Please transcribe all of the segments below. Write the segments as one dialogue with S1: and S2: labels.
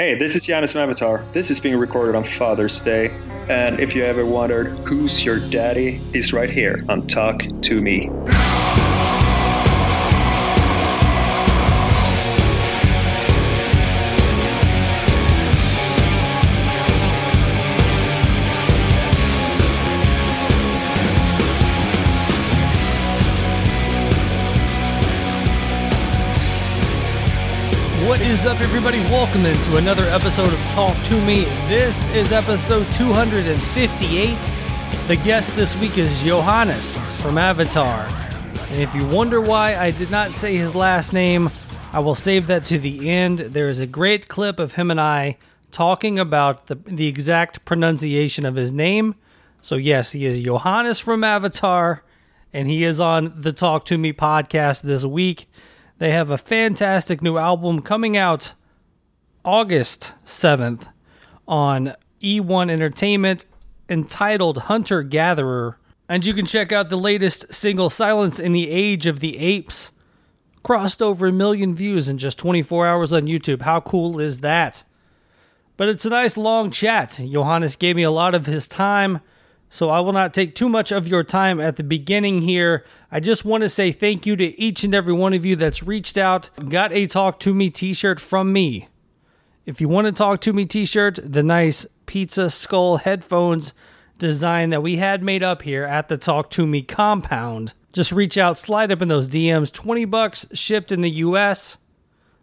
S1: Hey, this is Johannes Avatar. This is being recorded on Father's Day. And if you ever wondered who's your daddy, he's right here on Talk to Me.
S2: What is up, everybody? Welcome into another episode of Talk to Me. This is episode 258. The guest this week is Johannes from Avatar. And if you wonder why I did not say his last name, I will save that to the end. There is a great clip of him and I talking about the, the exact pronunciation of his name. So, yes, he is Johannes from Avatar, and he is on the Talk to Me podcast this week. They have a fantastic new album coming out August 7th on E1 Entertainment entitled Hunter Gatherer. And you can check out the latest single, Silence in the Age of the Apes. Crossed over a million views in just 24 hours on YouTube. How cool is that? But it's a nice long chat. Johannes gave me a lot of his time, so I will not take too much of your time at the beginning here. I just want to say thank you to each and every one of you that's reached out, got a Talk to Me t shirt from me. If you want a Talk to Me t shirt, the nice pizza skull headphones design that we had made up here at the Talk to Me compound, just reach out, slide up in those DMs. 20 bucks shipped in the US.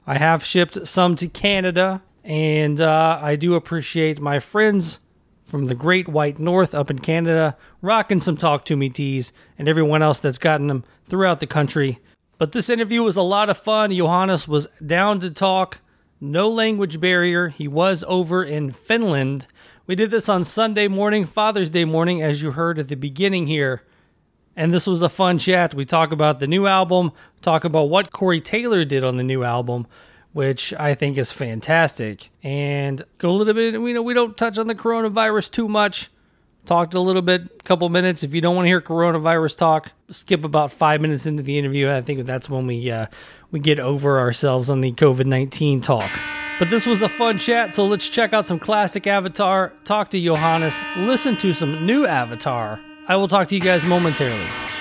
S2: I have shipped some to Canada, and uh, I do appreciate my friends from the Great White North up in Canada, rocking some Talk to Me tees, and everyone else that's gotten them throughout the country. But this interview was a lot of fun. Johannes was down to talk, no language barrier. He was over in Finland. We did this on Sunday morning, Father's Day morning, as you heard at the beginning here. And this was a fun chat. We talk about the new album, talk about what Corey Taylor did on the new album, which I think is fantastic. And go a little bit, we know we don't touch on the coronavirus too much. Talked a little bit, couple minutes. If you don't want to hear coronavirus talk, skip about five minutes into the interview. I think that's when we uh, we get over ourselves on the COVID nineteen talk. But this was a fun chat, so let's check out some classic Avatar, talk to Johannes, listen to some new Avatar. I will talk to you guys momentarily.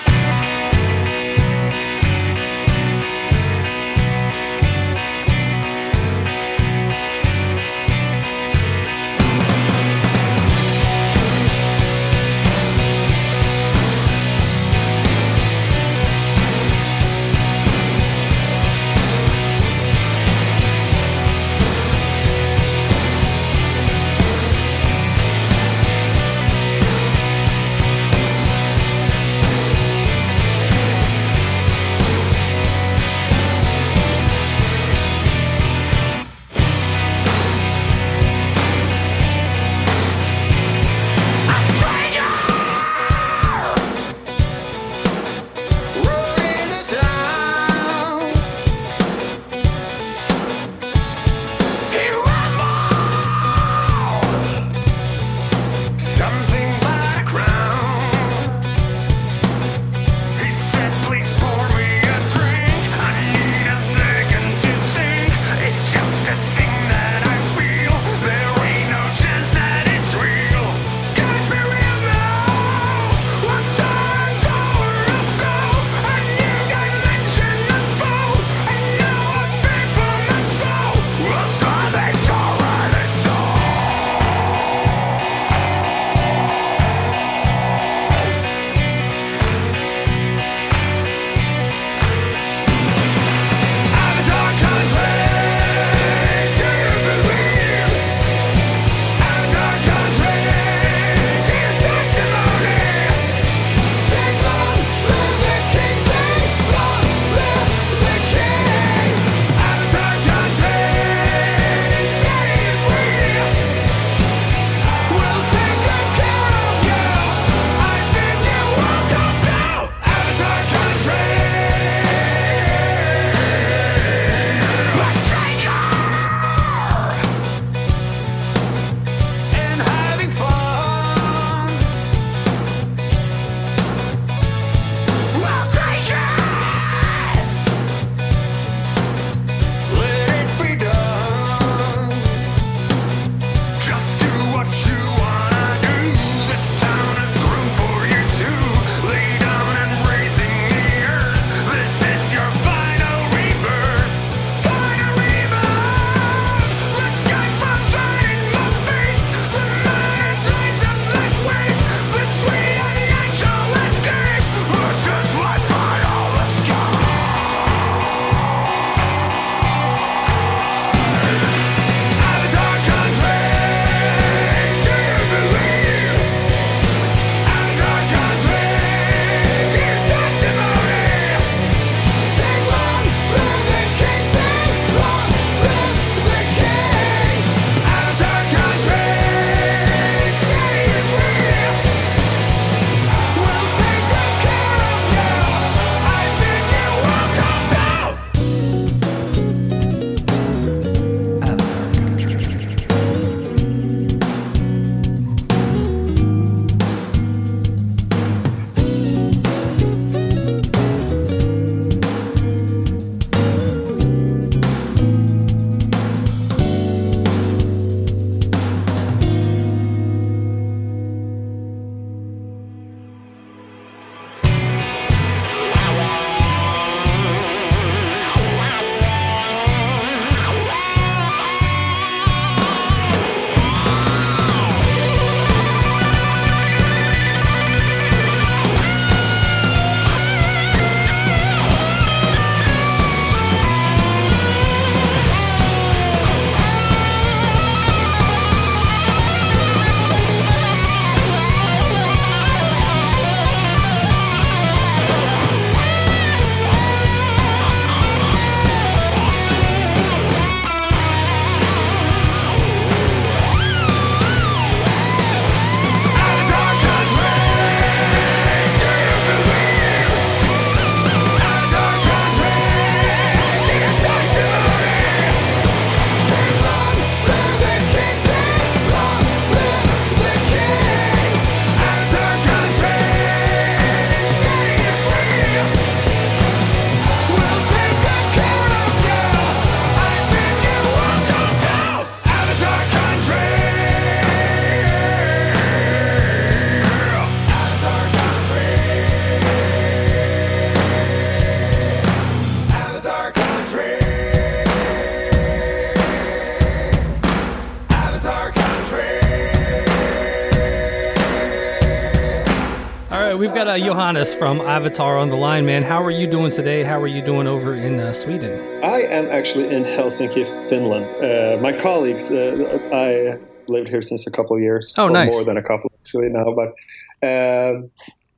S2: Johannes from Avatar on the line, man. How are you doing today? How are you doing over in uh, Sweden?
S1: I am actually in Helsinki, Finland. Uh, my colleagues, uh, I lived here since a couple of years.
S2: Oh, nice.
S1: More than a couple actually now, but uh,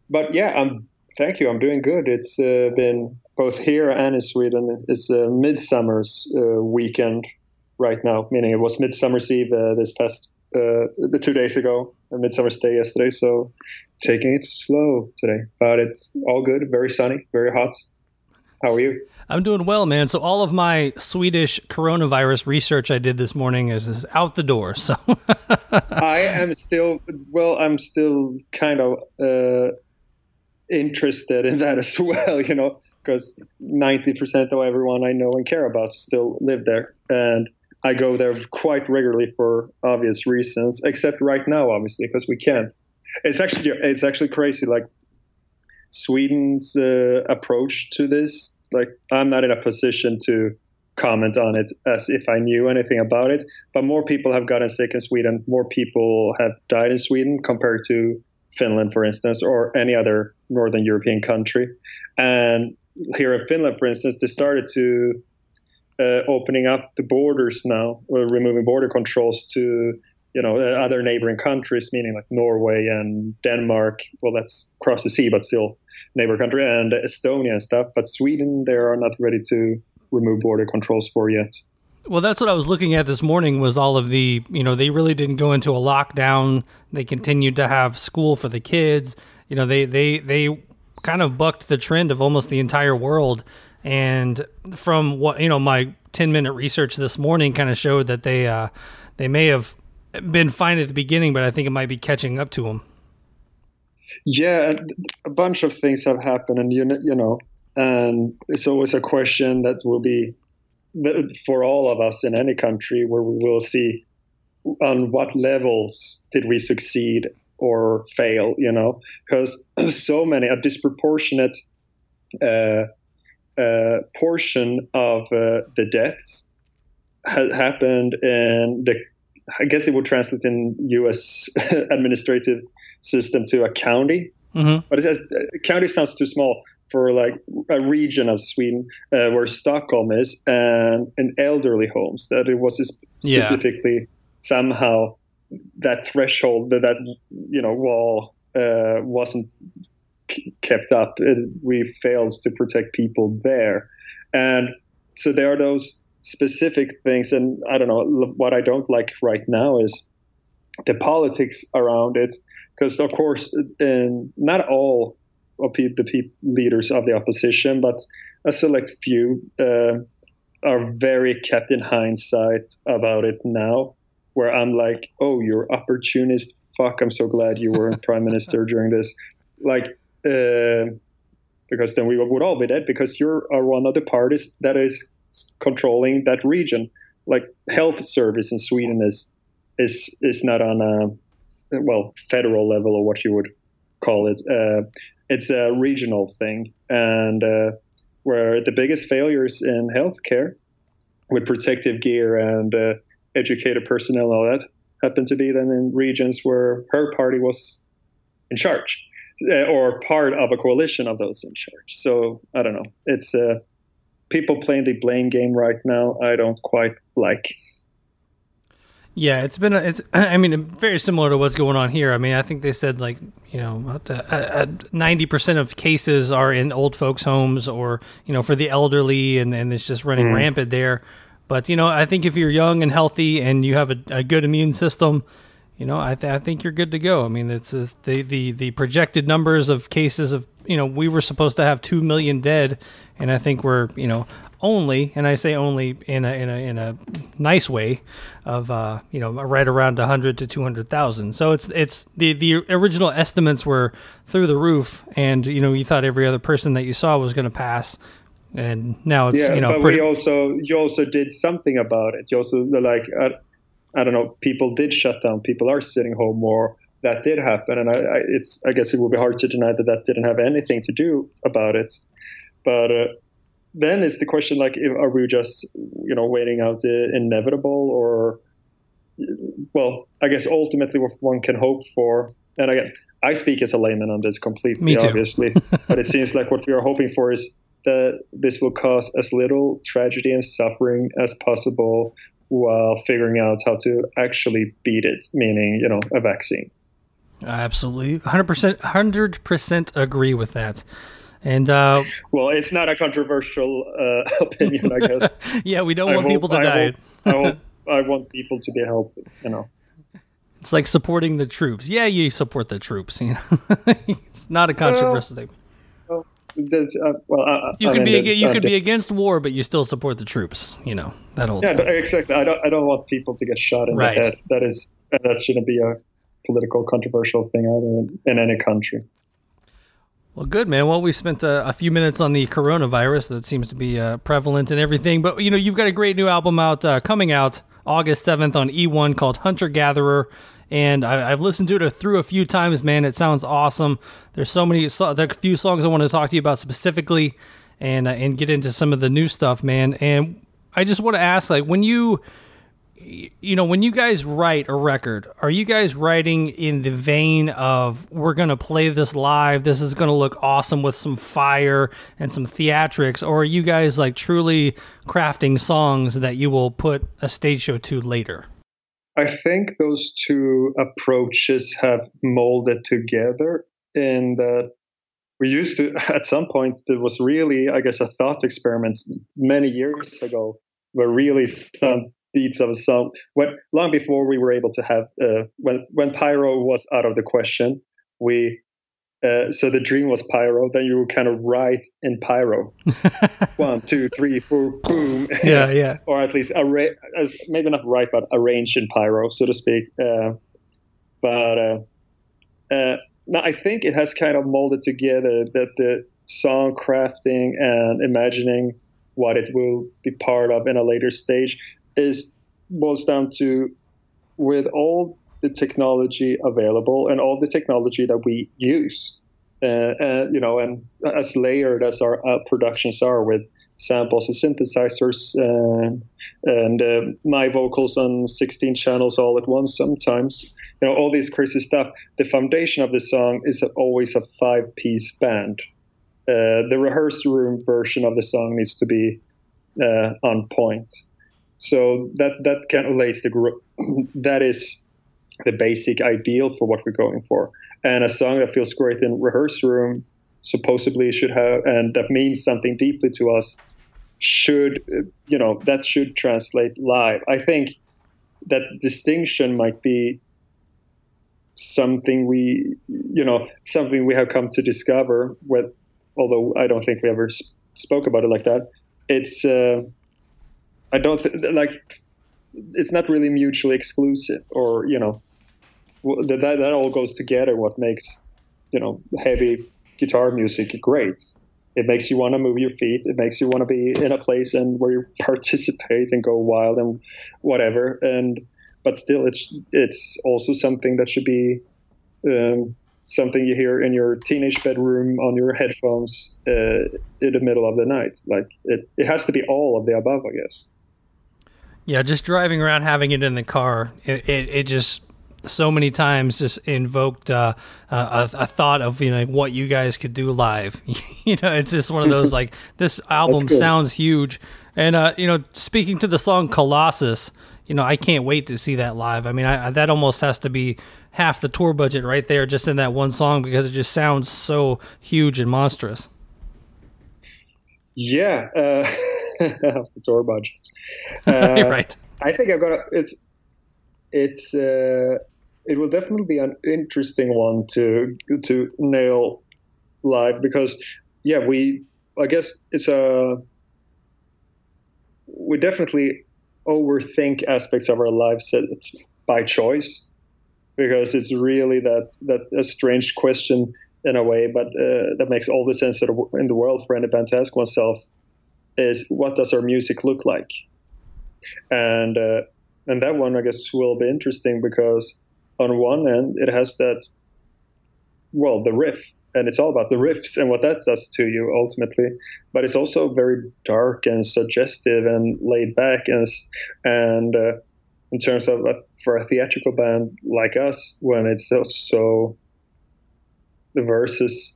S1: but yeah, I'm. Thank you. I'm doing good. It's uh, been both here and in Sweden. It's a midsummer's uh, weekend right now, meaning it was Midsummer's Eve uh, this past uh, the two days ago, a Midsummer's Day yesterday. So taking it slow today, but it's all good. Very sunny, very hot. How are you?
S2: I'm doing well, man. So all of my Swedish coronavirus research I did this morning is, is out the door. So
S1: I am still well. I'm still kind of uh, interested in that as well. You know, because 90% of everyone I know and care about still live there, and I go there quite regularly for obvious reasons. Except right now, obviously, because we can't. It's actually it's actually crazy. Like Sweden's uh, approach to this like I'm not in a position to comment on it as if I knew anything about it. But more people have gotten sick in Sweden. More people have died in Sweden compared to Finland, for instance, or any other Northern European country. And here in Finland, for instance, they started to uh, opening up the borders now, or removing border controls to you know uh, other neighboring countries, meaning like Norway and Denmark. Well, that's across the sea, but still neighbor country, and Estonia and stuff. But Sweden, they are not ready to remove border controls for yet.
S2: Well, that's what I was looking at this morning. Was all of the you know they really didn't go into a lockdown. They continued to have school for the kids. You know they they they kind of bucked the trend of almost the entire world. And from what you know, my ten minute research this morning kind of showed that they uh, they may have been fine at the beginning, but I think it might be catching up to them.
S1: Yeah, a bunch of things have happened, and you you know, and it's always a question that will be for all of us in any country where we will see on what levels did we succeed or fail, you know, because so many a disproportionate uh, uh, portion of uh, the deaths ha- happened in the I guess it would translate in U.S. administrative system to a county. Mm-hmm. But it says uh, county sounds too small for like a region of Sweden uh, where Stockholm is, and in elderly homes. That it was specifically yeah. somehow that threshold that that you know wall uh, wasn't kept up. It, we failed to protect people there, and so there are those specific things. And I don't know what I don't like right now is the politics around it, because of course, in not all of the leaders of the opposition, but a select few uh, are very kept in hindsight about it now. Where I'm like, oh, you're opportunist. Fuck, I'm so glad you weren't prime minister during this. Like, uh, because then we would all be dead because you're one of the parties that is controlling that region. Like health service in Sweden is is is not on a well federal level or what you would call it. Uh, it's a regional thing, and uh, where the biggest failures in healthcare with protective gear and uh, educated personnel all that happened to be then in regions where her party was in charge or part of a coalition of those in charge. So I don't know. It's uh, people playing the blame game right now, I don't quite like.
S2: Yeah, it's been a, it's I mean very similar to what's going on here. I mean, I think they said like you know ninety percent of cases are in old folks' homes or you know for the elderly, and and it's just running mm. rampant there. But you know, I think if you're young and healthy and you have a, a good immune system, you know, I, th- I think you're good to go. I mean, it's, it's the the the projected numbers of cases of you know we were supposed to have two million dead, and I think we're you know only, and I say only in a in a in a nice way, of uh, you know right around hundred to two hundred thousand. So it's it's the the original estimates were through the roof, and you know you thought every other person that you saw was going to pass, and now it's
S1: yeah,
S2: you know.
S1: But pretty- we also you also did something about it. You also like uh, I don't know, people did shut down. People are sitting home more. That did happen, and I, I it's I guess it would be hard to deny that that didn't have anything to do about it. But uh, then it's the question like, if, are we just you know waiting out the inevitable, or well, I guess ultimately what one can hope for, and again, I speak as a layman on this completely, obviously, but it seems like what we are hoping for is that this will cause as little tragedy and suffering as possible while figuring out how to actually beat it, meaning, you know, a vaccine.
S2: Absolutely. 100%, 100% agree with that. And uh,
S1: well, it's not a controversial uh, opinion, I guess.
S2: yeah, we don't I want hope, people to
S1: I
S2: die.
S1: Hope, I, hope, I want people to be helped. You know,
S2: it's like supporting the troops. Yeah, you support the troops. You know? it's not a controversial statement.
S1: Well, uh, well, uh,
S2: you could mean, be you could be against war, but you still support the troops. You know that whole.
S1: Yeah, thing. exactly. I don't. I don't want people to get shot in right. the head. That is. That shouldn't be a political controversial thing either in, in any country.
S2: Well, good man. Well, we spent a, a, few minutes on the coronavirus that seems to be uh, prevalent and everything, but you know, you've got a great new album out uh, coming out August seventh on E1 called Hunter Gatherer, and I, have listened to it through a few times. Man, it sounds awesome. There's so many, so, there are a few songs I want to talk to you about specifically, and uh, and get into some of the new stuff, man. And I just want to ask, like, when you you know, when you guys write a record, are you guys writing in the vein of we're going to play this live, this is going to look awesome with some fire and some theatrics, or are you guys like truly crafting songs that you will put a stage show to later?
S1: I think those two approaches have molded together in that we used to, at some point, it was really, I guess, a thought experiment many years ago where really some beats of a song. When long before we were able to have uh, when when pyro was out of the question, we uh, so the dream was pyro. Then you kind of write in pyro, one, two, three, four, boom.
S2: Yeah, yeah.
S1: or at least arra- maybe not write, but arrange in pyro, so to speak. Uh, but uh, uh, now I think it has kind of molded together that the song crafting and imagining what it will be part of in a later stage is boils down to with all the technology available and all the technology that we use, uh, uh, you know, and as layered as our uh, productions are with samples and synthesizers and, and uh, my vocals on 16 channels all at once sometimes, you know, all these crazy stuff. The foundation of the song is always a five piece band. Uh, the rehearsed room version of the song needs to be uh, on point. So that that kind of lays the group. that is the basic ideal for what we're going for. And a song that feels great in rehearse room supposedly should have, and that means something deeply to us, should you know that should translate live. I think that distinction might be something we you know something we have come to discover with although i don't think we ever sp- spoke about it like that it's uh, I don't th- like. It's not really mutually exclusive, or you know, that that all goes together. What makes you know heavy guitar music great? It makes you want to move your feet. It makes you want to be in a place and where you participate and go wild and whatever. And but still, it's it's also something that should be um, something you hear in your teenage bedroom on your headphones uh, in the middle of the night. Like it, it has to be all of the above, I guess.
S2: Yeah, just driving around, having it in the car, it, it, it just so many times just invoked uh, a, a, thought of you know what you guys could do live. you know, it's just one of those like this album sounds huge, and uh, you know, speaking to the song Colossus, you know, I can't wait to see that live. I mean, I, that almost has to be half the tour budget right there, just in that one song because it just sounds so huge and monstrous.
S1: Yeah. Uh... the tour budgets. Uh,
S2: right.
S1: I think I've got a, it's it's uh, it will definitely be an interesting one to to nail live because yeah we I guess it's a we definitely overthink aspects of our life sets by choice because it's really that that a strange question in a way, but uh, that makes all the sense in the world for any band to ask oneself is what does our music look like? And uh, and that one I guess will be interesting because on one end it has that well the riff and it's all about the riffs and what that does to you ultimately but it's also very dark and suggestive and laid back and and uh, in terms of a, for a theatrical band like us when it's so, so the verses.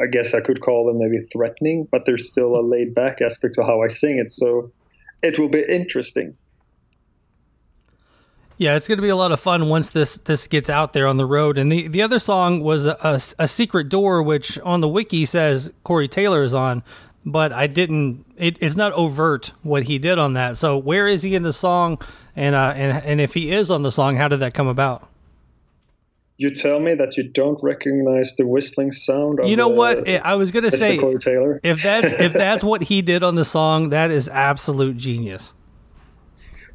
S1: I guess I could call them maybe threatening, but there's still a laid back aspect to how I sing it. So it will be interesting.
S2: Yeah, it's going to be a lot of fun once this this gets out there on the road. And the, the other song was a, a, a secret door, which on the wiki says Corey Taylor is on, but I didn't. It, it's not overt what he did on that. So where is he in the song? And uh, and and if he is on the song, how did that come about?
S1: You tell me that you don't recognize the whistling sound.
S2: you know what? I was going to say
S1: Corey Taylor.
S2: if that's if that's what he did on the song, that is absolute genius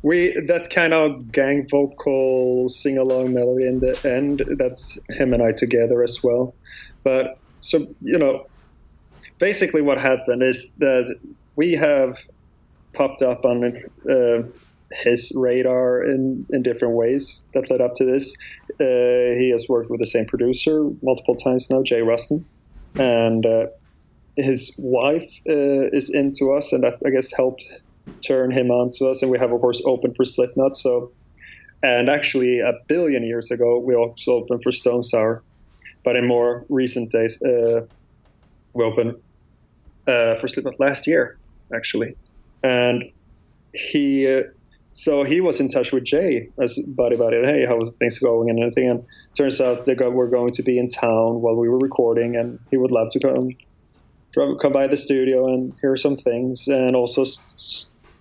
S1: we that kind of gang vocal sing along melody in the end that's him and i together as well but so you know basically what happened is that we have popped up on uh, his radar in, in different ways that led up to this. Uh, he has worked with the same producer multiple times now, Jay Ruston, and uh, his wife uh, is into us, and that I guess helped turn him on to us. And we have, of course, opened for Slipknot. So, and actually, a billion years ago, we also opened for Stone Sour. But in more recent days, uh, we opened uh, for Slipknot last year, actually. And he, uh, so he was in touch with Jay as buddy buddy. Hey, how are things going and everything? And turns out they got, were going to be in town while we were recording, and he would love to come come by the studio and hear some things, and also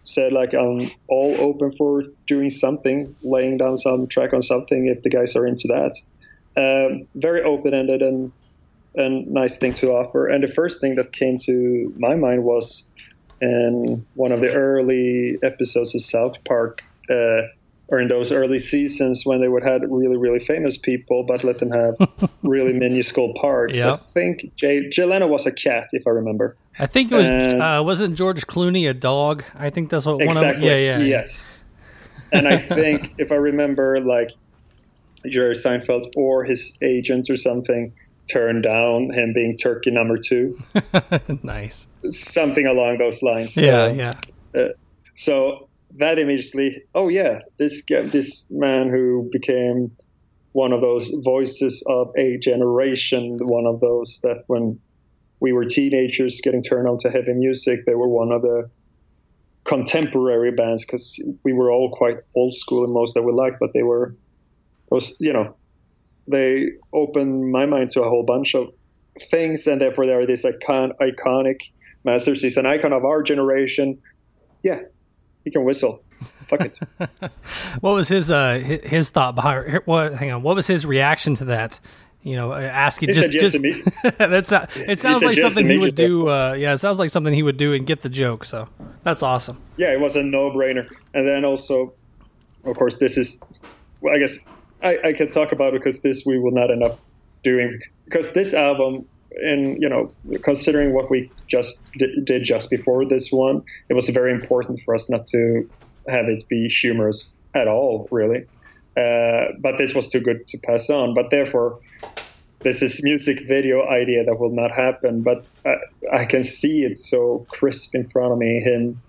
S1: said like I'm all open for doing something, laying down some track on something if the guys are into that. Um, very open ended and and nice thing to offer. And the first thing that came to my mind was in one of the early episodes of South Park. Uh, or in those early seasons when they would have really really famous people but let them have really minuscule parts. I think jay, jay leno was a cat if i remember.
S2: I think it was and, uh, wasn't george clooney a dog? I think that's what
S1: exactly,
S2: one of yeah yeah.
S1: Yes. And i think if i remember like jerry seinfeld or his agent or something turned down him being turkey number two.
S2: Nice.
S1: Something along those lines.
S2: Yeah yeah.
S1: uh, so that immediately, oh yeah, this this man who became one of those voices of a generation, one of those that when we were teenagers getting turned on to heavy music, they were one of the contemporary bands because we were all quite old school in most that we liked, but they were was you know, they opened my mind to a whole bunch of things, and therefore they are this icon, iconic masters. He's an icon of our generation. Yeah, he can whistle. Fuck it.
S2: what was his uh his thought behind what? Hang on. What was his reaction to that? You know, uh, asking just
S1: yes
S2: just that's not, it sounds like something he would do. Uh, yeah, it sounds like something he would do and get the joke. So that's awesome.
S1: Yeah, it was a no brainer. And then also, of course, this is. Well, I guess I, I can talk about it because this we will not end up doing because this album and you know, considering what we just did just before this one, it was very important for us not to have it be humorous at all, really. Uh, but this was too good to pass on. But therefore, this is music video idea that will not happen. But I, I can see it so crisp in front of me. Him,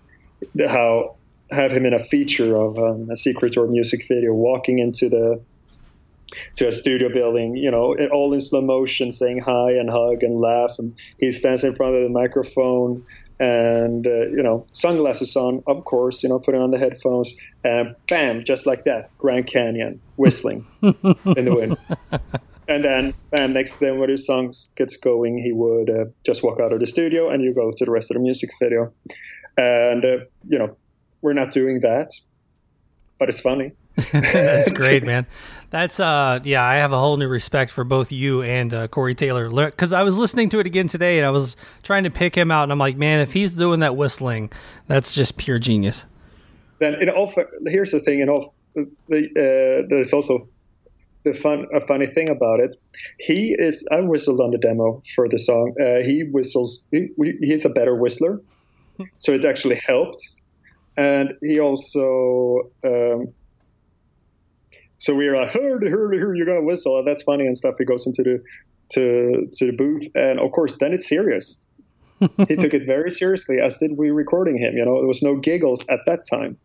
S1: how have him in a feature of um, a Secret Door music video, walking into the to a studio building, you know, all in slow motion, saying hi and hug and laugh. And he stands in front of the microphone and, uh, you know, sunglasses on, of course, you know, putting on the headphones, and bam, just like that, Grand Canyon, whistling in the wind. And then, bam, next then when his song gets going, he would uh, just walk out of the studio and you go to the rest of the music video. And, uh, you know, we're not doing that, but it's funny.
S2: That's great, man. That's uh, yeah. I have a whole new respect for both you and uh, Corey Taylor because I was listening to it again today and I was trying to pick him out, and I'm like, man, if he's doing that whistling, that's just pure genius.
S1: Then in all, here's the thing. In all, the, uh, there's also the fun, a funny thing about it. He is. I whistled on the demo for the song. Uh, he whistles. He, he's a better whistler, so it actually helped. And he also um, so we were like, heard, heard, heard, you're gonna whistle, and that's funny and stuff. He goes into the to to the booth, and of course, then it's serious. he took it very seriously, as did we recording him. You know, there was no giggles at that time,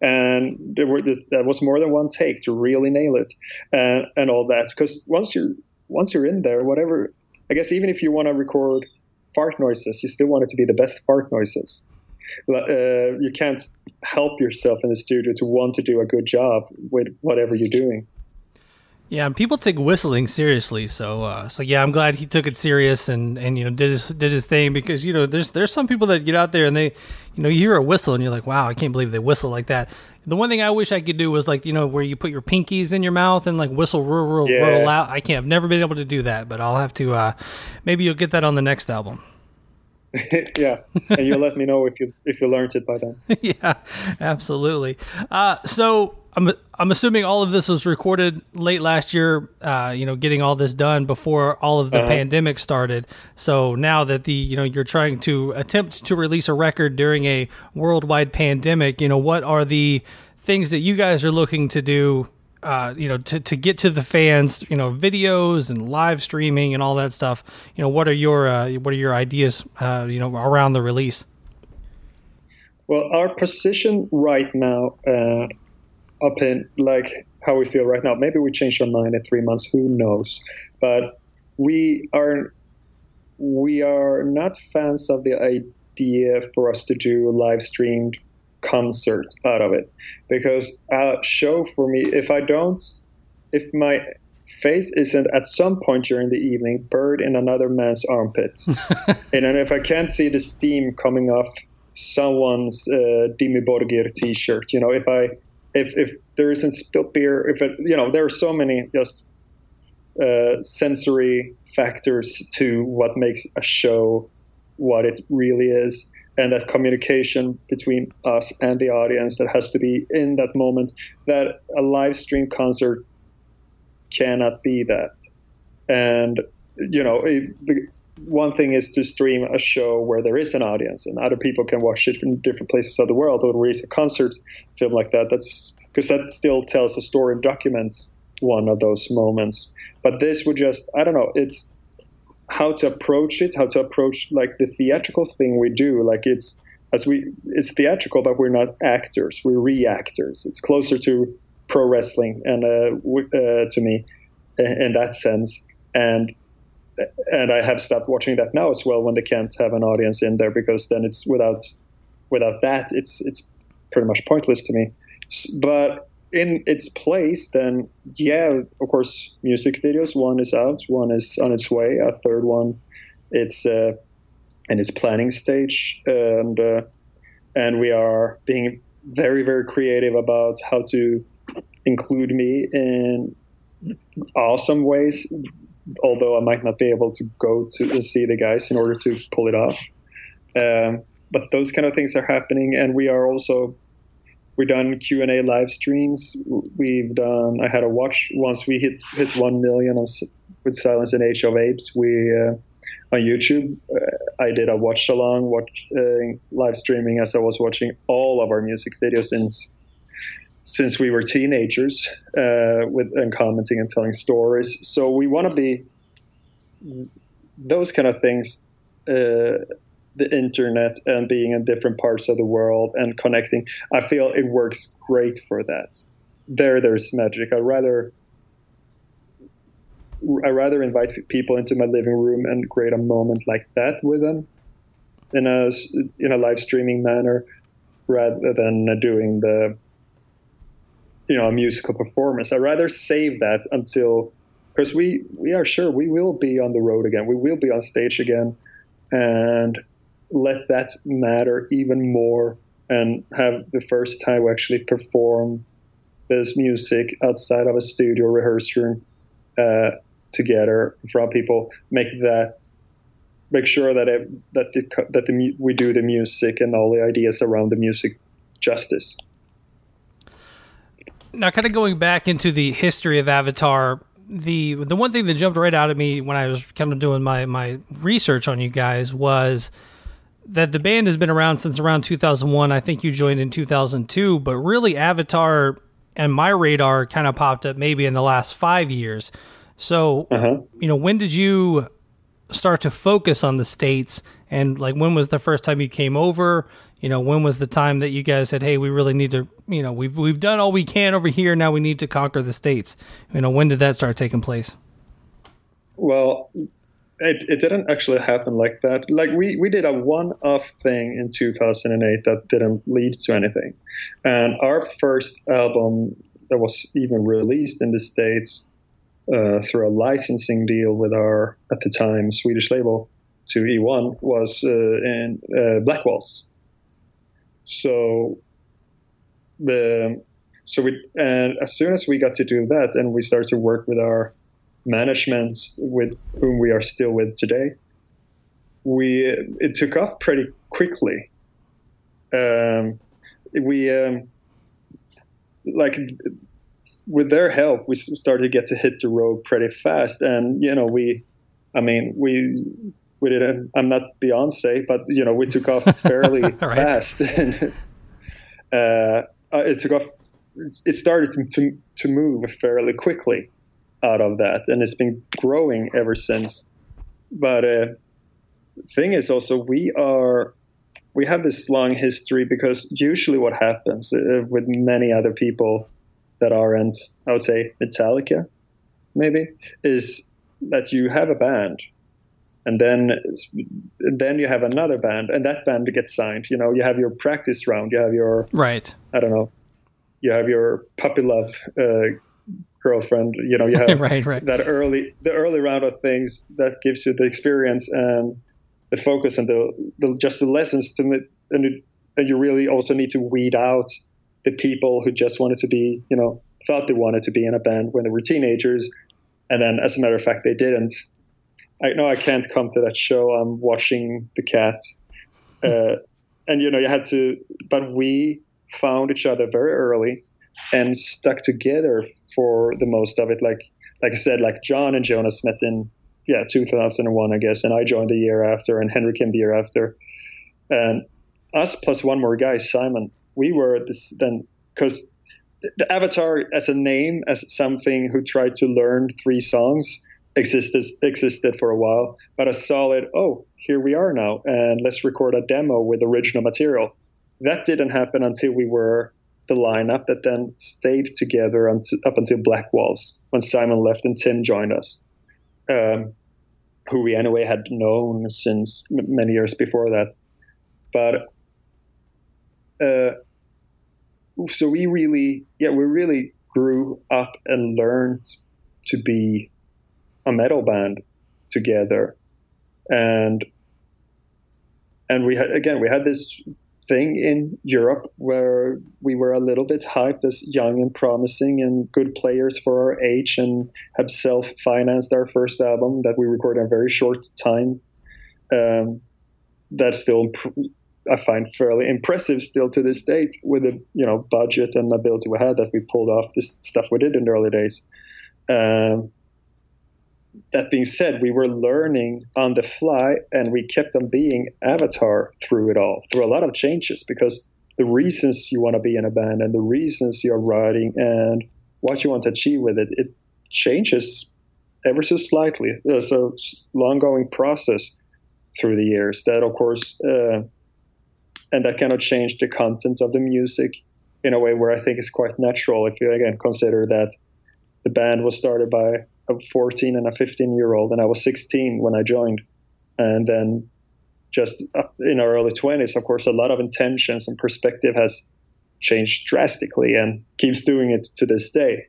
S1: and there were that was more than one take to really nail it, and and all that. Because once you once you're in there, whatever. I guess even if you want to record fart noises, you still want it to be the best fart noises. Uh, you can't help yourself in the studio to want to do a good job with whatever you're doing.
S2: Yeah, and people take whistling seriously. So, uh, so yeah, I'm glad he took it serious and, and you know did his did his thing because you know there's there's some people that get out there and they, you know, you hear a whistle and you're like, wow, I can't believe they whistle like that. The one thing I wish I could do was like you know where you put your pinkies in your mouth and like whistle roll roll, yeah. roll out. I can't. I've never been able to do that, but I'll have to. Uh, maybe you'll get that on the next album.
S1: yeah, and you'll let me know if you if you learned it by then.
S2: yeah, absolutely. Uh, so I'm I'm assuming all of this was recorded late last year. Uh, you know, getting all this done before all of the uh-huh. pandemic started. So now that the you know you're trying to attempt to release a record during a worldwide pandemic, you know, what are the things that you guys are looking to do uh, you know, to, to get to the fans, you know, videos and live streaming and all that stuff. You know, what are your uh, what are your ideas, uh, you know, around the release?
S1: Well, our position right now, uh, up in like how we feel right now. Maybe we change our mind in three months. Who knows? But we are we are not fans of the idea for us to do live streamed concert out of it. Because a show for me if i don't if my face isn't at some point during the evening buried in another man's armpit. And then if i can't see the steam coming off someone's uh, Dimmu Borgir t-shirt you know if i if if there isn't spilt beer if it you know there are so many just uh, sensory factors to what makes a show what it really is and that communication between us and the audience that has to be in that moment that a live stream concert cannot be that. And you know the one thing is to stream a show where there is an audience and other people can watch it from different places of the world or release a concert film like that. That's because that still tells a story and documents one of those moments. But this would just i don't know it's how to approach it, how to approach like the theatrical thing we do. Like it's as we it's theatrical, but we're not actors. We're reactors. It's closer to pro wrestling and uh, uh, to me in that sense. And and I have stopped watching that now as well when they can't have an audience in there because then it's without without that it's it's pretty much pointless to me. But in its place, then yeah, of course, music videos. One is out, one is on its way. A third one, it's uh, in its planning stage, and uh, and we are being very very creative about how to include me in awesome ways. Although I might not be able to go to see the guys in order to pull it off, um, but those kind of things are happening, and we are also we've done Q and A live streams. We've done. I had a watch once we hit hit one million on, with Silence and Age of Apes. We uh, on YouTube. Uh, I did a watch along, watch uh, live streaming as I was watching all of our music videos since since we were teenagers, uh, with and commenting and telling stories. So we want to be those kind of things. The internet and being in different parts of the world and connecting. I feel it works great for that. There, there's magic. I'd rather I rather invite people into my living room and create a moment like that with them in a in a live streaming manner, rather than doing the you know a musical performance. I'd rather save that until because we we are sure we will be on the road again. We will be on stage again, and let that matter even more and have the first time we actually perform this music outside of a studio rehearsal room uh, together in front of people. Make that, make sure that it, that the, that the we do the music and all the ideas around the music justice.
S2: Now, kind of going back into the history of Avatar, the the one thing that jumped right out at me when I was kind of doing my my research on you guys was that the band has been around since around 2001. I think you joined in 2002, but really Avatar and my radar kind of popped up maybe in the last five years. So, uh-huh. you know, when did you start to focus on the states, and like when was the first time you came over? You know, when was the time that you guys said, "Hey, we really need to," you know, we've we've done all we can over here. Now we need to conquer the states. You know, when did that start taking place?
S1: Well, it, it didn't actually happen like that. Like we, we did a one-off thing in 2008 that didn't lead to anything. And our first album that was even released in the States uh, through a licensing deal with our, at the time, Swedish label to E1 was uh, in uh, Black Waltz. So the so we and as soon as we got to do that and we started to work with our management with whom we are still with today, we it took off pretty quickly. Um, we um, like with their help, we started to get to hit the road pretty fast, and you know we, I mean we we didn't. I'm not Beyonce, but you know we took off fairly fast, and uh, it took off. It started to, to to move fairly quickly out of that, and it's been growing ever since. But uh, thing is also we are we have this long history because usually what happens uh, with many other people that aren't, I would say, Metallica, maybe, is that you have a band and then then you have another band and that band gets signed you know you have your practice round you have your
S2: right
S1: i don't know you have your puppy love uh, girlfriend. You know, you have
S2: right, right.
S1: that early the early round of things that gives you the experience and the focus and the, the just the lessons to and, it, and you really also need to weed out the people who just wanted to be, you know, thought they wanted to be in a band when they were teenagers, and then as a matter of fact they didn't. I know I can't come to that show. I'm watching the cat, uh, and you know you had to, but we found each other very early and stuck together for the most of it. Like like I said, like John and Jonas met in yeah 2001, I guess, and I joined the year after, and Henrik came the year after, and us plus one more guy, Simon. We were this then because the Avatar as a name, as something who tried to learn three songs, existed existed for a while, but a solid oh here we are now, and let's record a demo with original material. That didn't happen until we were the lineup that then stayed together up until Black Waltz when Simon left and Tim joined us, um, who we anyway had known since many years before that. But uh, so we really, yeah, we really grew up and learned to be a metal band together, and and we had again we had this thing in Europe where we were a little bit hyped as young and promising and good players for our age and have self financed our first album that we recorded in a very short time. Um, that's still, I find, fairly impressive still to this date with the you know budget and ability we had that we pulled off this stuff we did in the early days. Um, that being said, we were learning on the fly and we kept on being avatar through it all, through a lot of changes because the reasons you want to be in a band and the reasons you're writing and what you want to achieve with it, it changes ever so slightly. It's a long going process through the years that, of course, uh, and that cannot change the content of the music in a way where I think is quite natural if you again consider that the band was started by a 14 and a 15 year old, and I was 16 when I joined. And then just in our early 20s, of course, a lot of intentions and perspective has changed drastically and keeps doing it to this day.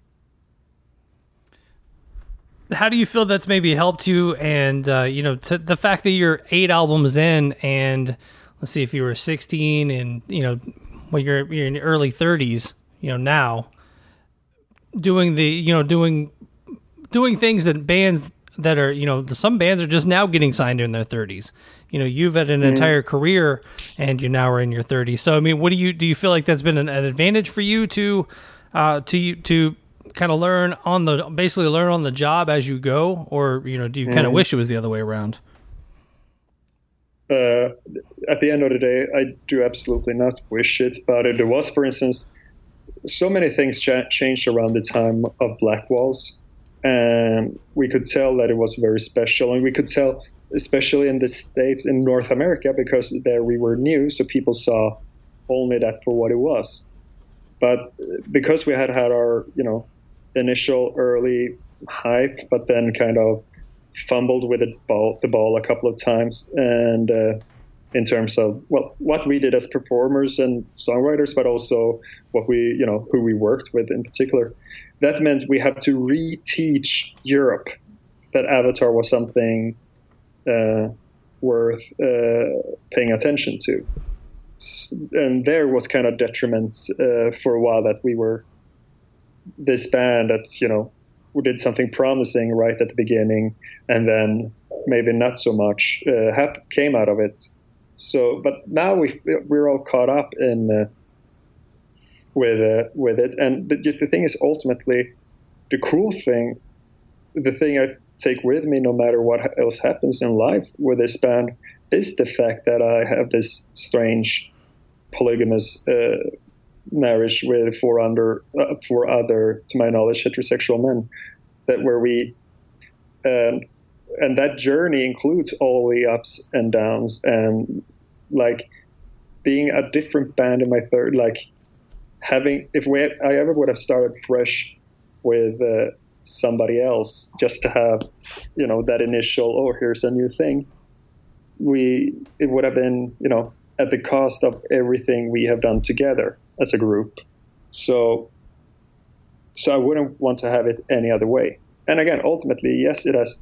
S2: How do you feel that's maybe helped you? And, uh, you know, the fact that you're eight albums in and let's see if you were 16 and, you know, well, you're, you're in your early 30s, you know, now doing the, you know, doing doing things that bands that are you know some bands are just now getting signed in their 30s you know you've had an mm-hmm. entire career and you now are in your 30s so i mean what do you do you feel like that's been an, an advantage for you to uh to to kind of learn on the basically learn on the job as you go? Or you know do you kind of wish it was the other way around?
S1: Uh, at the end of the day i do absolutely not wish it but it was for instance so many things cha- changed around the time of Black Waltz and we could tell that it was very special and we could tell especially in the states in north america because there we were new so people saw only that for what it was but because we had had our you know initial early hype but then kind of fumbled with the ball, the ball a couple of times, and uh, in terms of well, what we did as performers and songwriters, but also what we, you know, who we worked with in particular. That meant we had to reteach Europe that Avatar was something uh, worth uh, paying attention to. And there was kind of detriment uh, for a while that we were this band that you know we did something promising right at the beginning, and then maybe not so much uh, came out of it. So, but now we we're all caught up in uh, with uh, with it, and the, the thing is ultimately the cool thing, the thing I take with me no matter what else happens in life with this band is the fact that I have this strange polygamous uh, marriage with four under uh, four other, to my knowledge, heterosexual men. That where we, um, and that journey includes all the ups and downs, and like being a different band in my third, like having if we I ever would have started fresh with uh, somebody else just to have, you know, that initial oh here's a new thing. We it would have been you know at the cost of everything we have done together as a group. So, so I wouldn't want to have it any other way. And again, ultimately, yes, it has.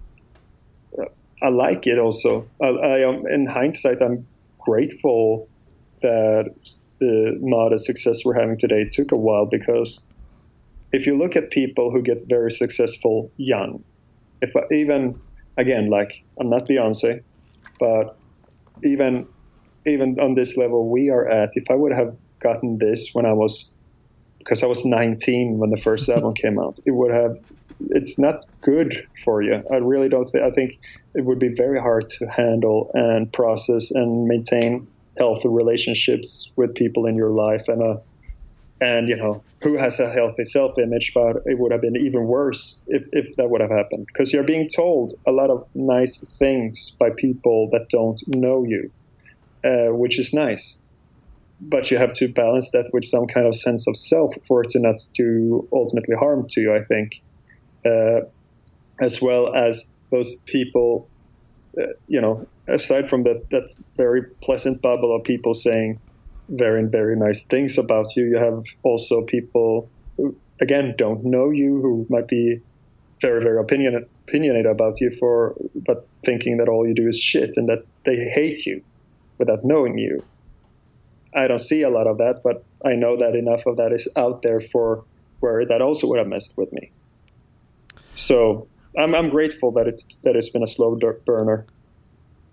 S1: Uh, I like it also. I, I am in hindsight, I'm grateful that the modest success we're having today took a while because if you look at people who get very successful young, if I, even again, like I'm not Beyonce, but even even on this level we are at, if I would have gotten this when I was because I was 19 when the first album came out. It would have it's not good for you. I really don't think I think it would be very hard to handle and process and maintain healthy relationships with people in your life and uh and you know who has a healthy self-image but it would have been even worse if, if that would have happened because you're being told a lot of nice things by people that don't know you uh, which is nice but you have to balance that with some kind of sense of self for it to not do ultimately harm to you. I think, uh, as well as those people, uh, you know, aside from that that very pleasant bubble of people saying very very nice things about you, you have also people who again don't know you who might be very very opinion, opinionated about you for but thinking that all you do is shit and that they hate you without knowing you. I don't see a lot of that, but I know that enough of that is out there for where that also would have messed with me. So I'm, I'm grateful that it's that it's been a slow burner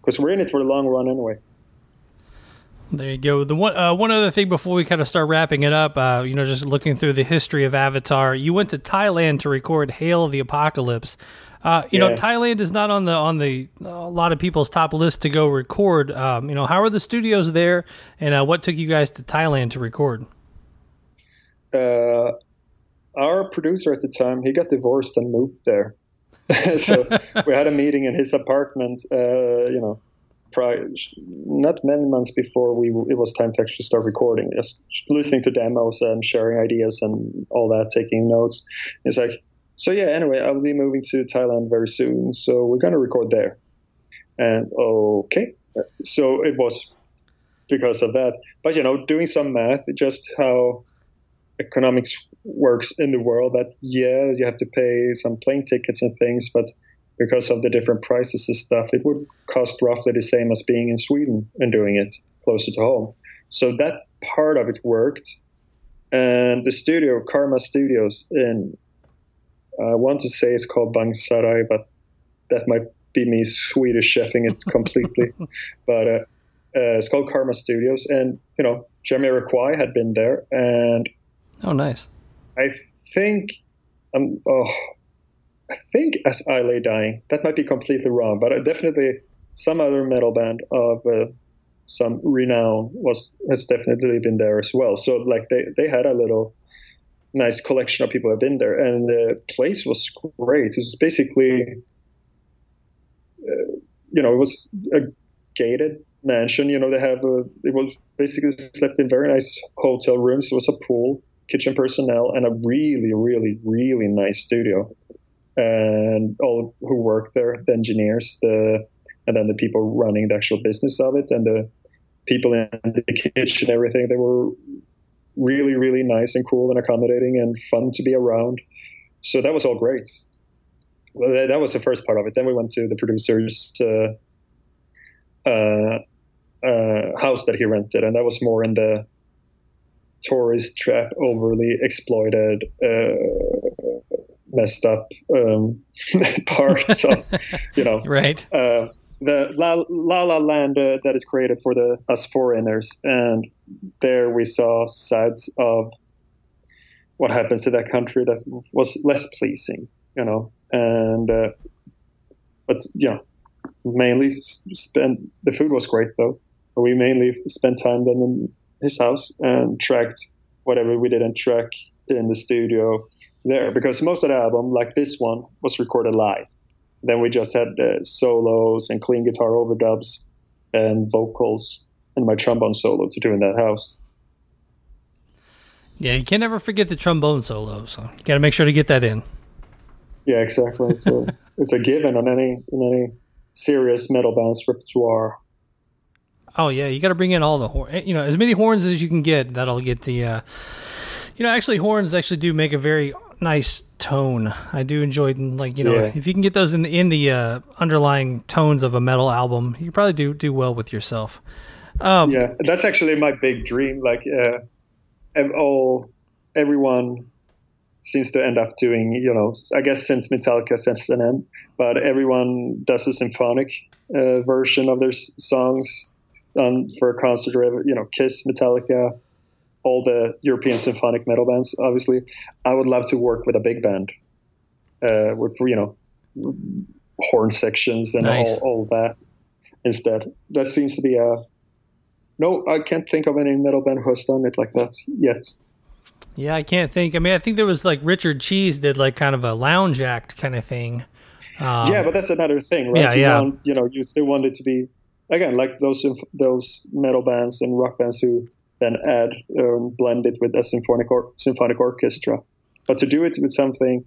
S1: because we're in it for the long run anyway.
S2: There you go. The one uh, one other thing before we kind of start wrapping it up, uh, you know, just looking through the history of Avatar, you went to Thailand to record "Hail of the Apocalypse." Uh, you yeah. know, Thailand is not on the on the a lot of people's top list to go record. Um, you know, how are the studios there, and uh, what took you guys to Thailand to record?
S1: Uh, our producer at the time, he got divorced and moved there. so we had a meeting in his apartment. Uh, you know, prior, not many months before we it was time to actually start recording. Just listening to demos and sharing ideas and all that, taking notes. It's like so yeah, anyway, I'll be moving to Thailand very soon, so we're gonna record there. And okay, so it was because of that. But you know, doing some math, just how economics works in the world. That yeah, you have to pay some plane tickets and things, but because of the different prices and stuff, it would cost roughly the same as being in Sweden and doing it closer to home. So that part of it worked. And the studio, Karma Studios in I want to say it's called Bang Saray, but that might be me Swedish chefing it completely. but uh, uh, it's called Karma Studios, and you know Jeremy Jamiroquai had been there, and
S2: oh, nice.
S1: I think, um, oh, I think as I lay dying, that might be completely wrong, but definitely some other metal band of uh, some renown was has definitely been there as well. So like they they had a little nice collection of people have been there, and the place was great. It was basically, uh, you know, it was a gated mansion. You know, they have a, it was basically slept in very nice hotel rooms. There was a pool, kitchen personnel, and a really, really, really nice studio. and all who worked there, the engineers, the and then the people running the actual business of it, and the people in the kitchen, everything. They were really, really nice and cool and accommodating and fun to be around. So that was all great. Well, that was the first part of it. Then we went to the producer's uh, uh, uh, house that he rented, and that was more in the tourist trap, overly exploited, uh, messed up um, parts of, you know,
S2: right.
S1: Uh, the La La, La Land uh, that is created for the us foreigners, and there we saw sides of what happens to that country that was less pleasing, you know, and uh, but you know, mainly spent the food was great though. We mainly spent time then in his house and tracked whatever we didn't track in the studio there because most of the album, like this one, was recorded live. Then we just had uh, solos and clean guitar overdubs and vocals and my trombone solo to do in that house.
S2: Yeah, you can never forget the trombone solo, so you got to make sure to get that in.
S1: Yeah, exactly. So it's a given on any in any serious metal band's repertoire.
S2: Oh yeah, you got to bring in all the horn. You know, as many horns as you can get. That'll get the. Uh, you know, actually, horns actually do make a very nice tone. I do enjoy like you know yeah. if you can get those in the in the uh, underlying tones of a metal album, you probably do do well with yourself.
S1: Um, yeah, that's actually my big dream. Like, uh, all everyone seems to end up doing. You know, I guess since Metallica, since then, but everyone does a symphonic uh, version of their songs um, for a concert or you know, Kiss, Metallica all the European symphonic metal bands, obviously, I would love to work with a big band uh, with you know horn sections and nice. all, all that instead. That seems to be a no. I can't think of any metal band who has done it like that yet.
S2: Yeah, I can't think. I mean, I think there was like Richard Cheese did like kind of a lounge act kind of thing.
S1: Um, yeah, but that's another thing, right?
S2: Yeah, you yeah. Want,
S1: you know, you still want it to be again like those those metal bands and rock bands who then add um, blend it with a symphonic or, symphonic orchestra. But to do it with something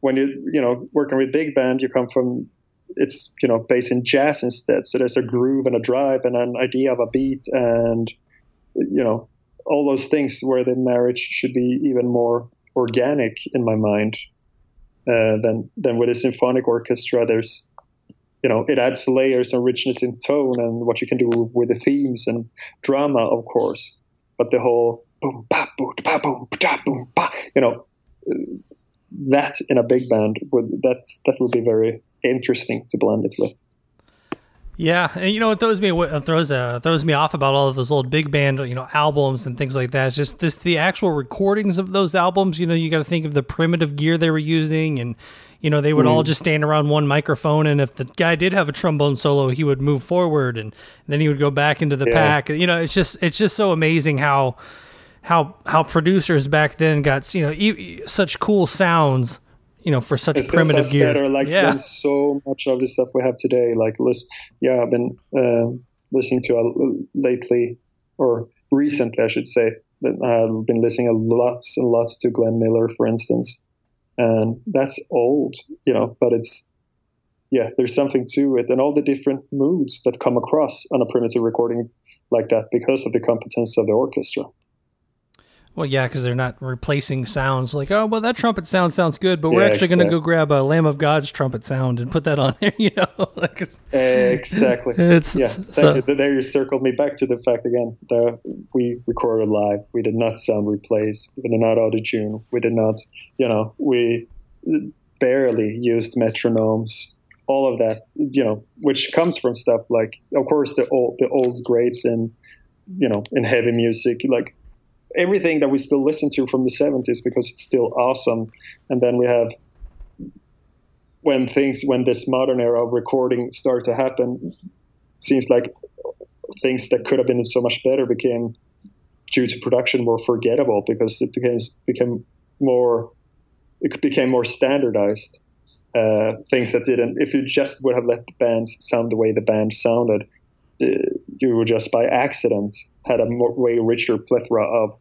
S1: when you you know working with big band, you come from it's you know based in jazz instead. So there's a groove and a drive and an idea of a beat and you know all those things where the marriage should be even more organic in my mind uh, than than with a symphonic orchestra. There's you know, it adds layers and richness in tone and what you can do with the themes and drama, of course. But the whole boom, ba, boom, ba, boom, ba, boom, ba, you know, that in a big band would that that would be very interesting to blend it with.
S2: Yeah, and you know what throws me what throws uh, throws me off about all of those old big band you know albums and things like that. It's just this the actual recordings of those albums. You know, you got to think of the primitive gear they were using and you know, they would mm. all just stand around one microphone, and if the guy did have a trombone solo, he would move forward, and then he would go back into the yeah. pack. You know, it's just it's just so amazing how how how producers back then got you know e- such cool sounds you know for such it primitive gear
S1: better, like yeah. so much of the stuff we have today like listen yeah i've been uh, listening to a, lately or recently i should say i've been listening a lots and lots to glenn miller for instance and that's old, you know, but it's yeah, there's something to it, and all the different moods that come across on a primitive recording like that because of the competence of the orchestra.
S2: Well, yeah, because they're not replacing sounds like, oh, well, that trumpet sound sounds good, but we're actually exactly. going to go grab a Lamb of God's trumpet sound and put that on there, you know? like
S1: exactly. It's, yeah. So, you. There you circled me back to the fact again that we recorded live. We did not sound replace. We did not auto tune. We did not, you know, we barely used metronomes. All of that, you know, which comes from stuff like, of course, the old the old greats and you know, in heavy music, like everything that we still listen to from the 70s because it's still awesome. And then we have when things when this modern era of recording started to happen, seems like things that could have been so much better became due to production more forgettable because it became became more it became more standardized. Uh, things that didn't if you just would have let the bands sound the way the band sounded uh, you would just by accident had a way richer plethora of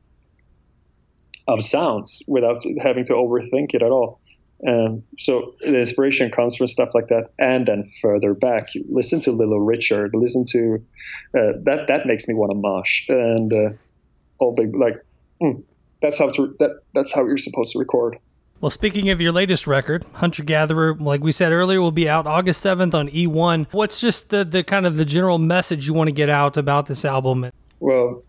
S1: of sounds without having to overthink it at all. Um, so the inspiration comes from stuff like that, and then further back, you listen to Little Richard, listen to uh, that. That makes me want to mosh, and uh, all big like mm, that's how to that that's how you're supposed to record.
S2: Well, speaking of your latest record, Hunter Gatherer, like we said earlier, will be out August 7th on E1. What's just the, the kind of the general message you want to get out about this album?
S1: Well,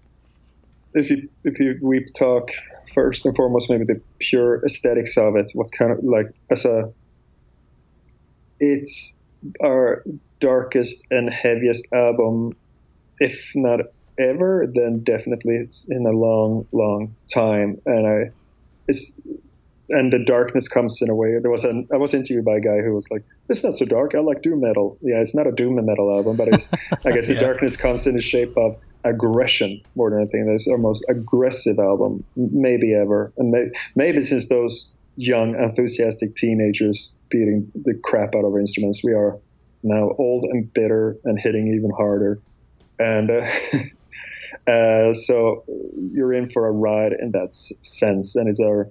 S1: if you if you we talk first and foremost, maybe the pure aesthetics of it. What kind of like as a, it's our darkest and heaviest album, if not ever, then definitely in a long, long time. And I, it's and the darkness comes in a way. There was an I was interviewed by a guy who was like, "It's not so dark. I like doom metal. Yeah, it's not a doom metal album, but it's I guess yeah. the darkness comes in the shape of aggression more than anything. It's our most aggressive album maybe ever, and may, maybe since those young enthusiastic teenagers beating the crap out of our instruments, we are now old and bitter and hitting even harder, and. Uh, uh, so you're in for a ride in that sense, and it's our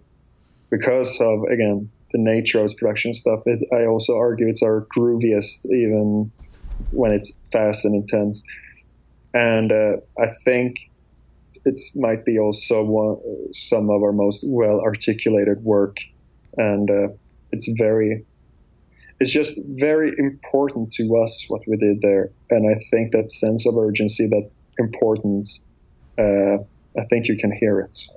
S1: because of again the nature of its production stuff is I also argue it's our grooviest even when it's fast and intense and uh, I think it might be also one, some of our most well articulated work. And uh, it's very it's just very important to us what we did there. And I think that sense of urgency that importance uh, I think you can hear it.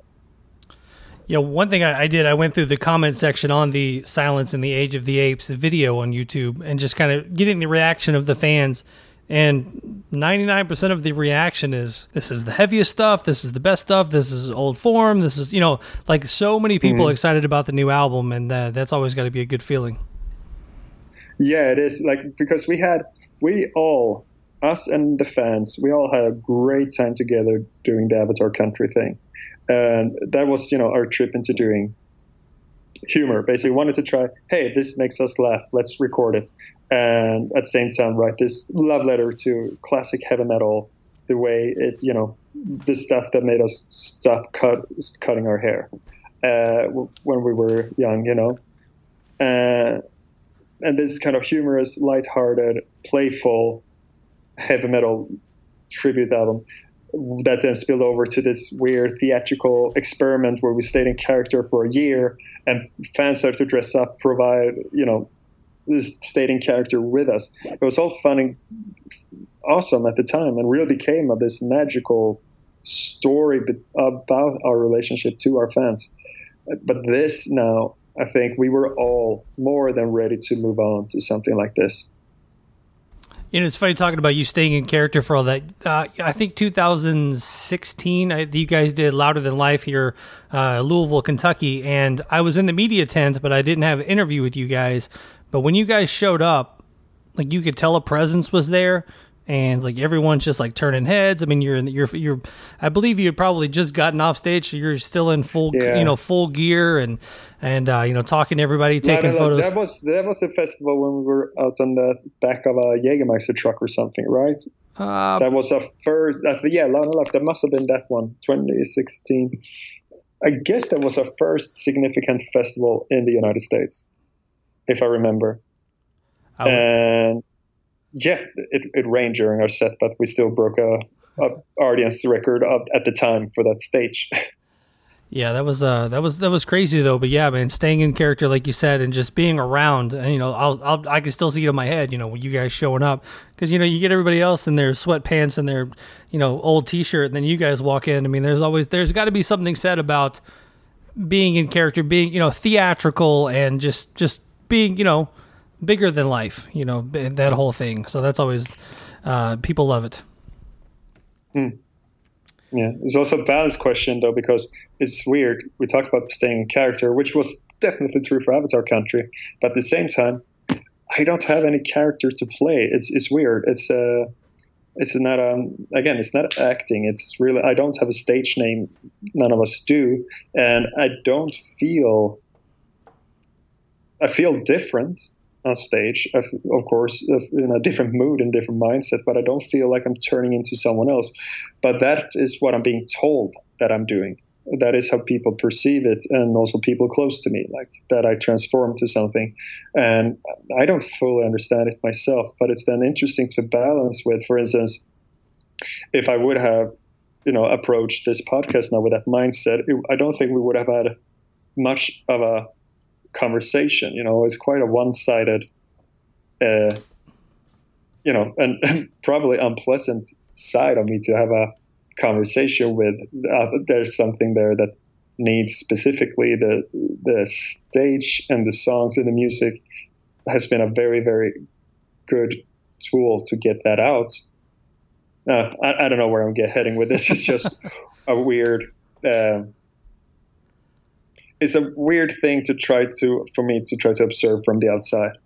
S2: Yeah, one thing I, I, did, I went through the comment section on the Silence in the Age of the Apes video on YouTube and just kind of getting the reaction of the fans. And 99% of the reaction is this is the heaviest stuff. This is the best stuff. This is old form. This is, you know, like so many people mm-hmm. excited about the new album. And uh, that's always got to be a good feeling.
S1: Yeah, it is. Like, because we had, we all, us and the fans, we all had a great time together doing the Avatar Country thing and that was you know our trip into doing humor basically wanted to try hey this makes us laugh let's record it and at the same time write this love letter to classic heavy metal the way it you know the stuff that made us stop cut, cutting our hair uh, when we were young you know? Uh, and this kind of humorous light-hearted playful heavy metal tribute album that then spilled over to this weird theatrical experiment where we stayed in character for a year and fans started to dress up, provide, you know, in character with us. It was all fun and awesome at the time and really became of this magical story about our relationship to our fans. But this now, I think we were all more than ready to move on to something like this.
S2: You know, it's funny talking about you staying in character for all that. Uh, I think 2016, I, you guys did Louder Than Life here, uh, Louisville, Kentucky, and I was in the media tent, but I didn't have an interview with you guys. But when you guys showed up, like you could tell a presence was there, and like everyone's just like turning heads. I mean, you're in you're you're. I believe you had probably just gotten off stage, so you're still in full yeah. you know full gear and and uh, you know talking to everybody, taking no, no, photos.
S1: That was that was a festival when we were out on the back of a Jägermeister truck or something, right? Uh, that was our first. Uh, yeah, Lana Left. That must have been that one, 2016. I guess that was our first significant festival in the United States, if I remember. I and yeah, it, it rained during our set, but we still broke a, a audience record at the time for that stage.
S2: Yeah, that was uh that was that was crazy though. But yeah, man, staying in character like you said, and just being around, and you know, I'll, I'll I can still see it in my head. You know, you guys showing up, because you know you get everybody else in their sweatpants and their you know old T-shirt, and then you guys walk in. I mean, there's always there's got to be something said about being in character, being you know theatrical, and just just being you know bigger than life. You know that whole thing. So that's always uh, people love it.
S1: Hmm. Yeah, it's also a balance question though because it's weird. We talk about staying in character, which was definitely true for Avatar Country, but at the same time, I don't have any character to play. It's it's weird. It's uh it's not um again it's not acting. It's really I don't have a stage name. None of us do, and I don't feel. I feel different on stage, of, course, in a different mood and different mindset, but I don't feel like I'm turning into someone else. But that is what I'm being told that I'm doing. that is how people perceive it and also people close to me like that i transform to something and i don't fully understand it myself but it's then interesting to balance with for instance if i would have you know approached this podcast now with that mindset it, i don't think we would have had much of a conversation you know it's quite a one-sided uh, you know and, and probably unpleasant side of me to have a conversation with. Uh, there's something there that needs specifically the the stage and the songs and the music has been a very very good tool to get that out. Uh, I, I, don't know where I'm get heading with this. It's just a weird. Uh, it's a weird thing to try to for me to try to observe from the outside.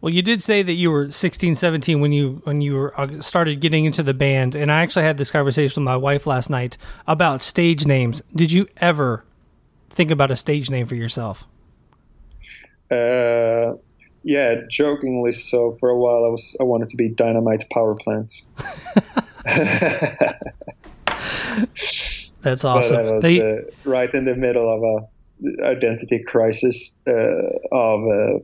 S2: Well, you did say that you were 16, 17 when you when you were, uh, started getting into the band, and I actually had this conversation with my wife last night about stage names. Did you ever think about a stage name for yourself?
S1: Uh, yeah, jokingly so. For a while, I was I wanted to be Dynamite Power Plant.
S2: That's awesome.
S1: But I was
S2: they,
S1: uh, right in the middle of a identity crisis uh, of uh,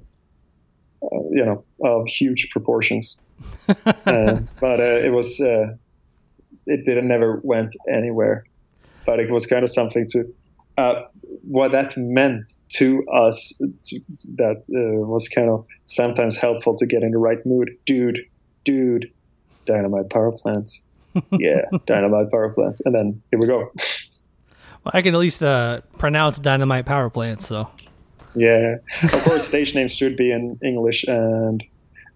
S1: uh, you know, of huge proportions. uh, but uh, it was, uh, it didn't never went anywhere. But it was kind of something to, uh, what that meant to us, to, that was kind of sometimes helpful to get in the right mood. Dude, dude, dynamite power plants. Yeah, dynamite power plants. And then here we go.
S2: Well, I can at least pronounce dynamite power plants, so.
S1: Yeah, of course, stage names should be in English, and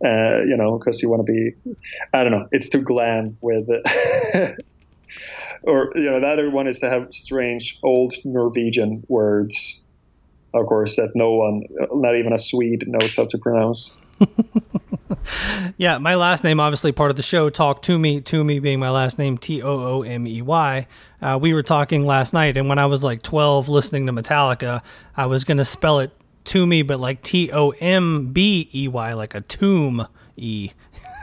S1: uh, you know, because you want to be, I don't know, it's too glam with. or you know, the other one is to have strange old Norwegian words, of course, that no one, not even a Swede, knows how to pronounce.
S2: yeah, my last name, obviously part of the show. Talk to me, to me being my last name, T O O M E Y. Uh, we were talking last night, and when I was like 12 listening to Metallica, I was going to spell it to me, but like T O M B E Y, like a tomb E.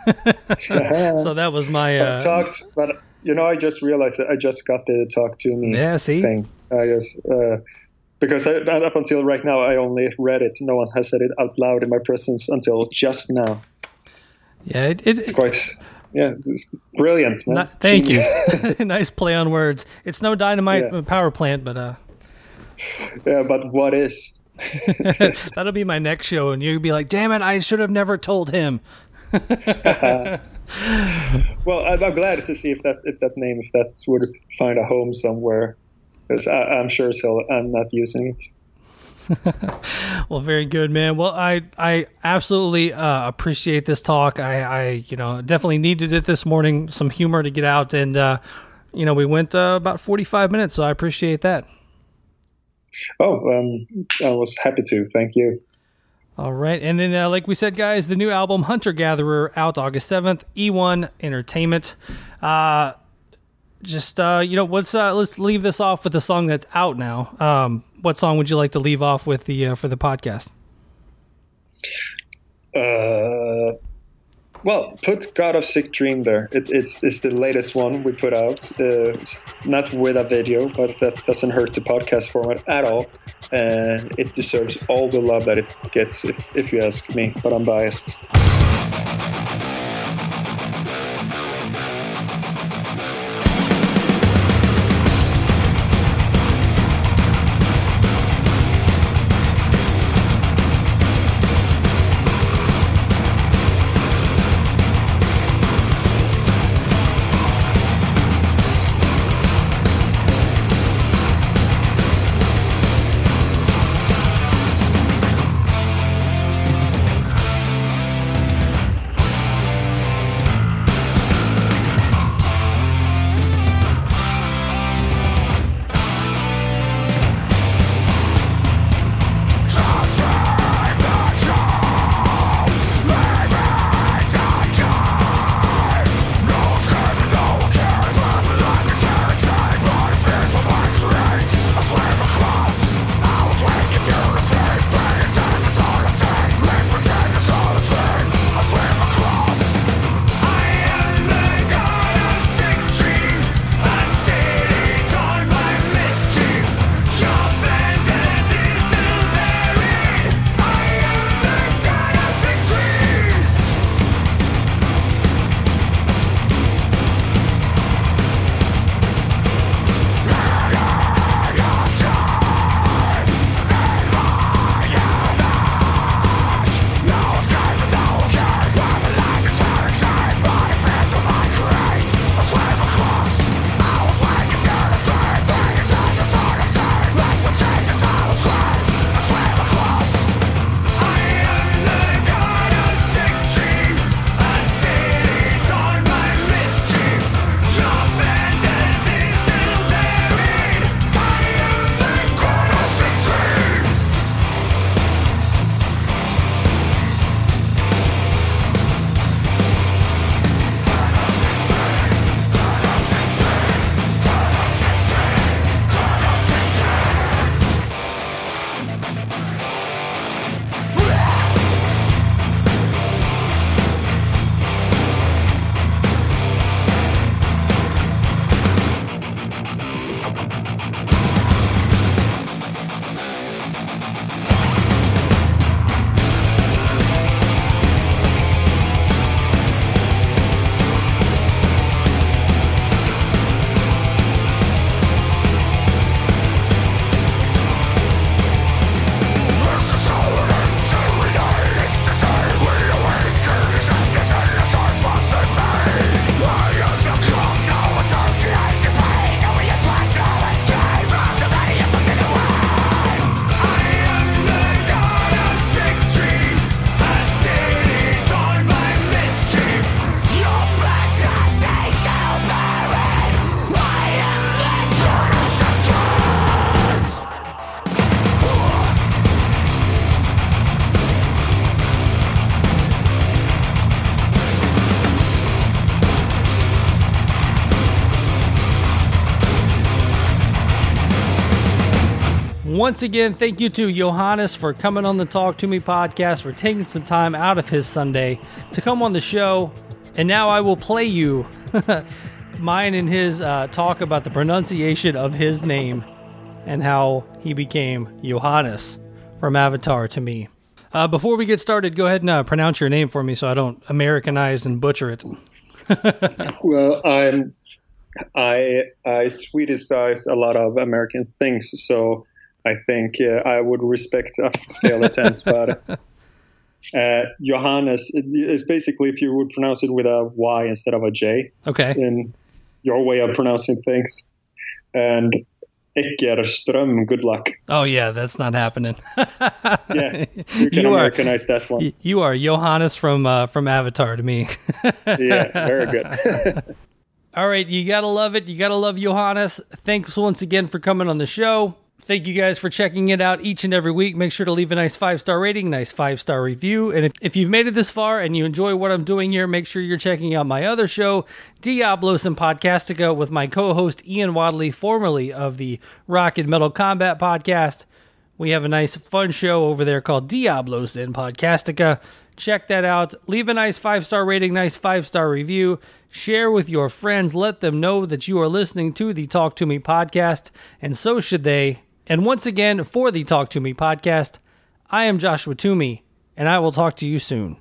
S2: so that was my. Uh,
S1: talked, but you know, I just realized that I just got the talk to me
S2: yeah, see?
S1: thing. I just. Uh, because I, up until right now, I only read it. No one has said it out loud in my presence until just now.
S2: Yeah, it, it,
S1: it's quite. Yeah, it's brilliant,
S2: thank you. nice play on words. It's no dynamite yeah. power plant, but uh.
S1: Yeah, but what is?
S2: That'll be my next show, and you'll be like, "Damn it! I should have never told him."
S1: well, I'm glad to see if that if that name if that would find a home somewhere, because I'm sure so. I'm not using it.
S2: well, very good, man. Well, I I absolutely uh, appreciate this talk. I I you know definitely needed it this morning. Some humor to get out, and uh, you know we went uh, about forty five minutes, so I appreciate that.
S1: Oh, um, I was happy to. Thank you.
S2: All right, and then uh, like we said, guys, the new album Hunter Gatherer out August seventh. E1 Entertainment. Uh, just uh, you know, let's uh, let's leave this off with the song that's out now. Um, what song would you like to leave off with the uh, for the podcast?
S1: Uh, well, put God of Sick Dream there. It, it's it's the latest one we put out. Uh, not with a video, but that doesn't hurt the podcast format at all. And it deserves all the love that it gets, if, if you ask me. But I'm biased.
S2: Once again, thank you to Johannes for coming on the Talk to Me podcast, for taking some time out of his Sunday to come on the show. And now I will play you mine and his uh, talk about the pronunciation of his name and how he became Johannes from Avatar to me. Uh, before we get started, go ahead and uh, pronounce your name for me so I don't Americanize and butcher it.
S1: well, I'm I I Swedishize a lot of American things, so I think I would respect a failed attempt. But uh, Johannes is basically if you would pronounce it with a Y instead of a J.
S2: Okay.
S1: In your way of pronouncing things, and Eckerström, good luck.
S2: Oh yeah, that's not happening.
S1: yeah, you can you Americanize are, that one.
S2: You are Johannes from uh, from Avatar to me.
S1: yeah, very good.
S2: All right, you gotta love it. You gotta love Johannes. Thanks once again for coming on the show. Thank you guys for checking it out each and every week. Make sure to leave a nice five star rating, nice five star review. And if, if you've made it this far and you enjoy what I'm doing here, make sure you're checking out my other show, Diablos and Podcastica, with my co host Ian Wadley, formerly of the Rock and Metal Combat Podcast. We have a nice, fun show over there called Diablos and Podcastica. Check that out. Leave a nice five star rating, nice five star review. Share with your friends. Let them know that you are listening to the Talk to Me podcast, and so should they. And once again, for the Talk to Me podcast, I am Joshua Toomey, and I will talk to you soon.